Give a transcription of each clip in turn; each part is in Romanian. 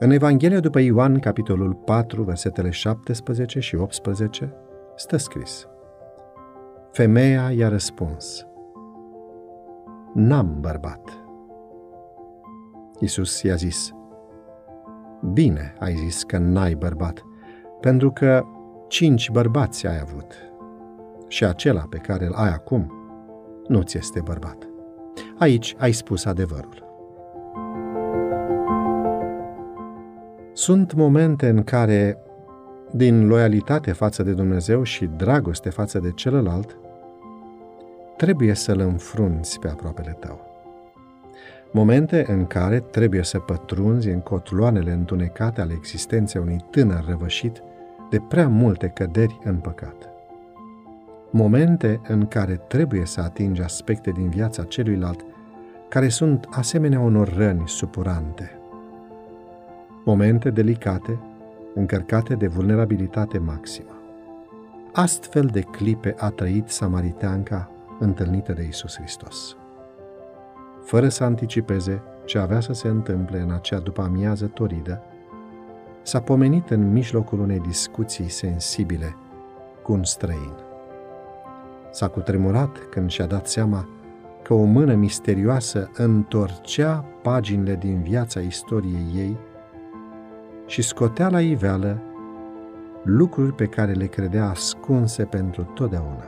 În Evanghelia după Ioan, capitolul 4, versetele 17 și 18, stă scris Femeia i-a răspuns N-am bărbat. Iisus i-a zis Bine ai zis că n-ai bărbat, pentru că cinci bărbați ai avut și acela pe care îl ai acum nu ți este bărbat. Aici ai spus adevărul. Sunt momente în care, din loialitate față de Dumnezeu și dragoste față de celălalt, trebuie să-l înfrunți pe aproapele tău. Momente în care trebuie să pătrunzi în cotloanele întunecate ale existenței unui tânăr răvășit de prea multe căderi în păcat. Momente în care trebuie să atingi aspecte din viața celuilalt care sunt asemenea unor răni supurante – momente delicate, încărcate de vulnerabilitate maximă. Astfel de clipe a trăit samariteanca întâlnită de Isus Hristos. Fără să anticipeze ce avea să se întâmple în acea după amiază toridă, s-a pomenit în mijlocul unei discuții sensibile cu un străin. S-a cutremurat când și-a dat seama că o mână misterioasă întorcea paginile din viața istoriei ei și scotea la iveală lucruri pe care le credea ascunse pentru totdeauna.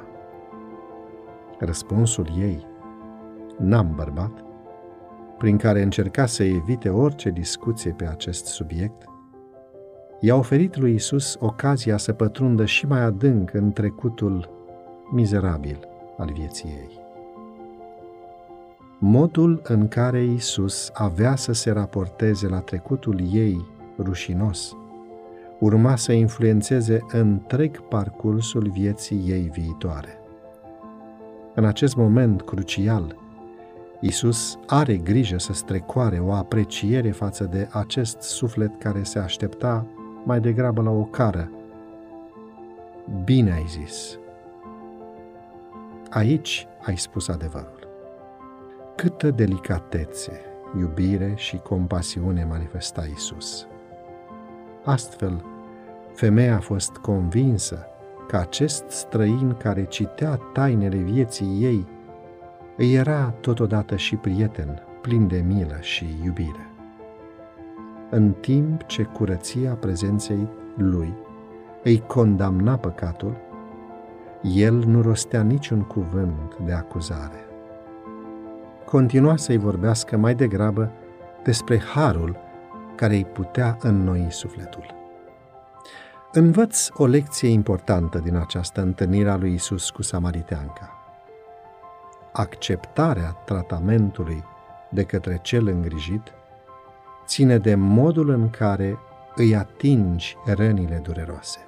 Răspunsul ei, n-am bărbat, prin care încerca să evite orice discuție pe acest subiect, i-a oferit lui Isus ocazia să pătrundă și mai adânc în trecutul mizerabil al vieții ei. Modul în care Isus avea să se raporteze la trecutul ei rușinos, urma să influențeze întreg parcursul vieții ei viitoare. În acest moment crucial, Isus are grijă să strecoare o apreciere față de acest suflet care se aștepta mai degrabă la o cară. Bine ai zis. Aici ai spus adevărul. Câtă delicatețe, iubire și compasiune manifesta Isus. Astfel, femeia a fost convinsă că acest străin care citea tainele vieții ei îi era totodată și prieten, plin de milă și iubire. În timp ce curăția prezenței lui îi condamna păcatul, el nu rostea niciun cuvânt de acuzare. Continua să-i vorbească mai degrabă despre harul care îi putea înnoi sufletul. Învăț o lecție importantă din această întâlnire a lui Isus cu Samariteanca. Acceptarea tratamentului de către cel îngrijit ține de modul în care îi atingi rănile dureroase.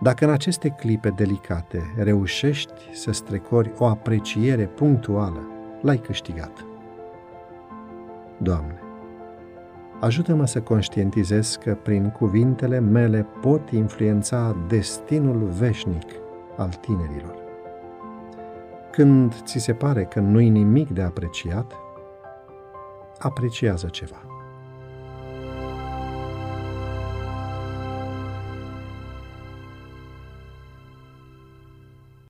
Dacă în aceste clipe delicate reușești să strecori o apreciere punctuală, l-ai câștigat. Doamne, ajută-mă să conștientizez că prin cuvintele mele pot influența destinul veșnic al tinerilor. Când ți se pare că nu-i nimic de apreciat, apreciază ceva.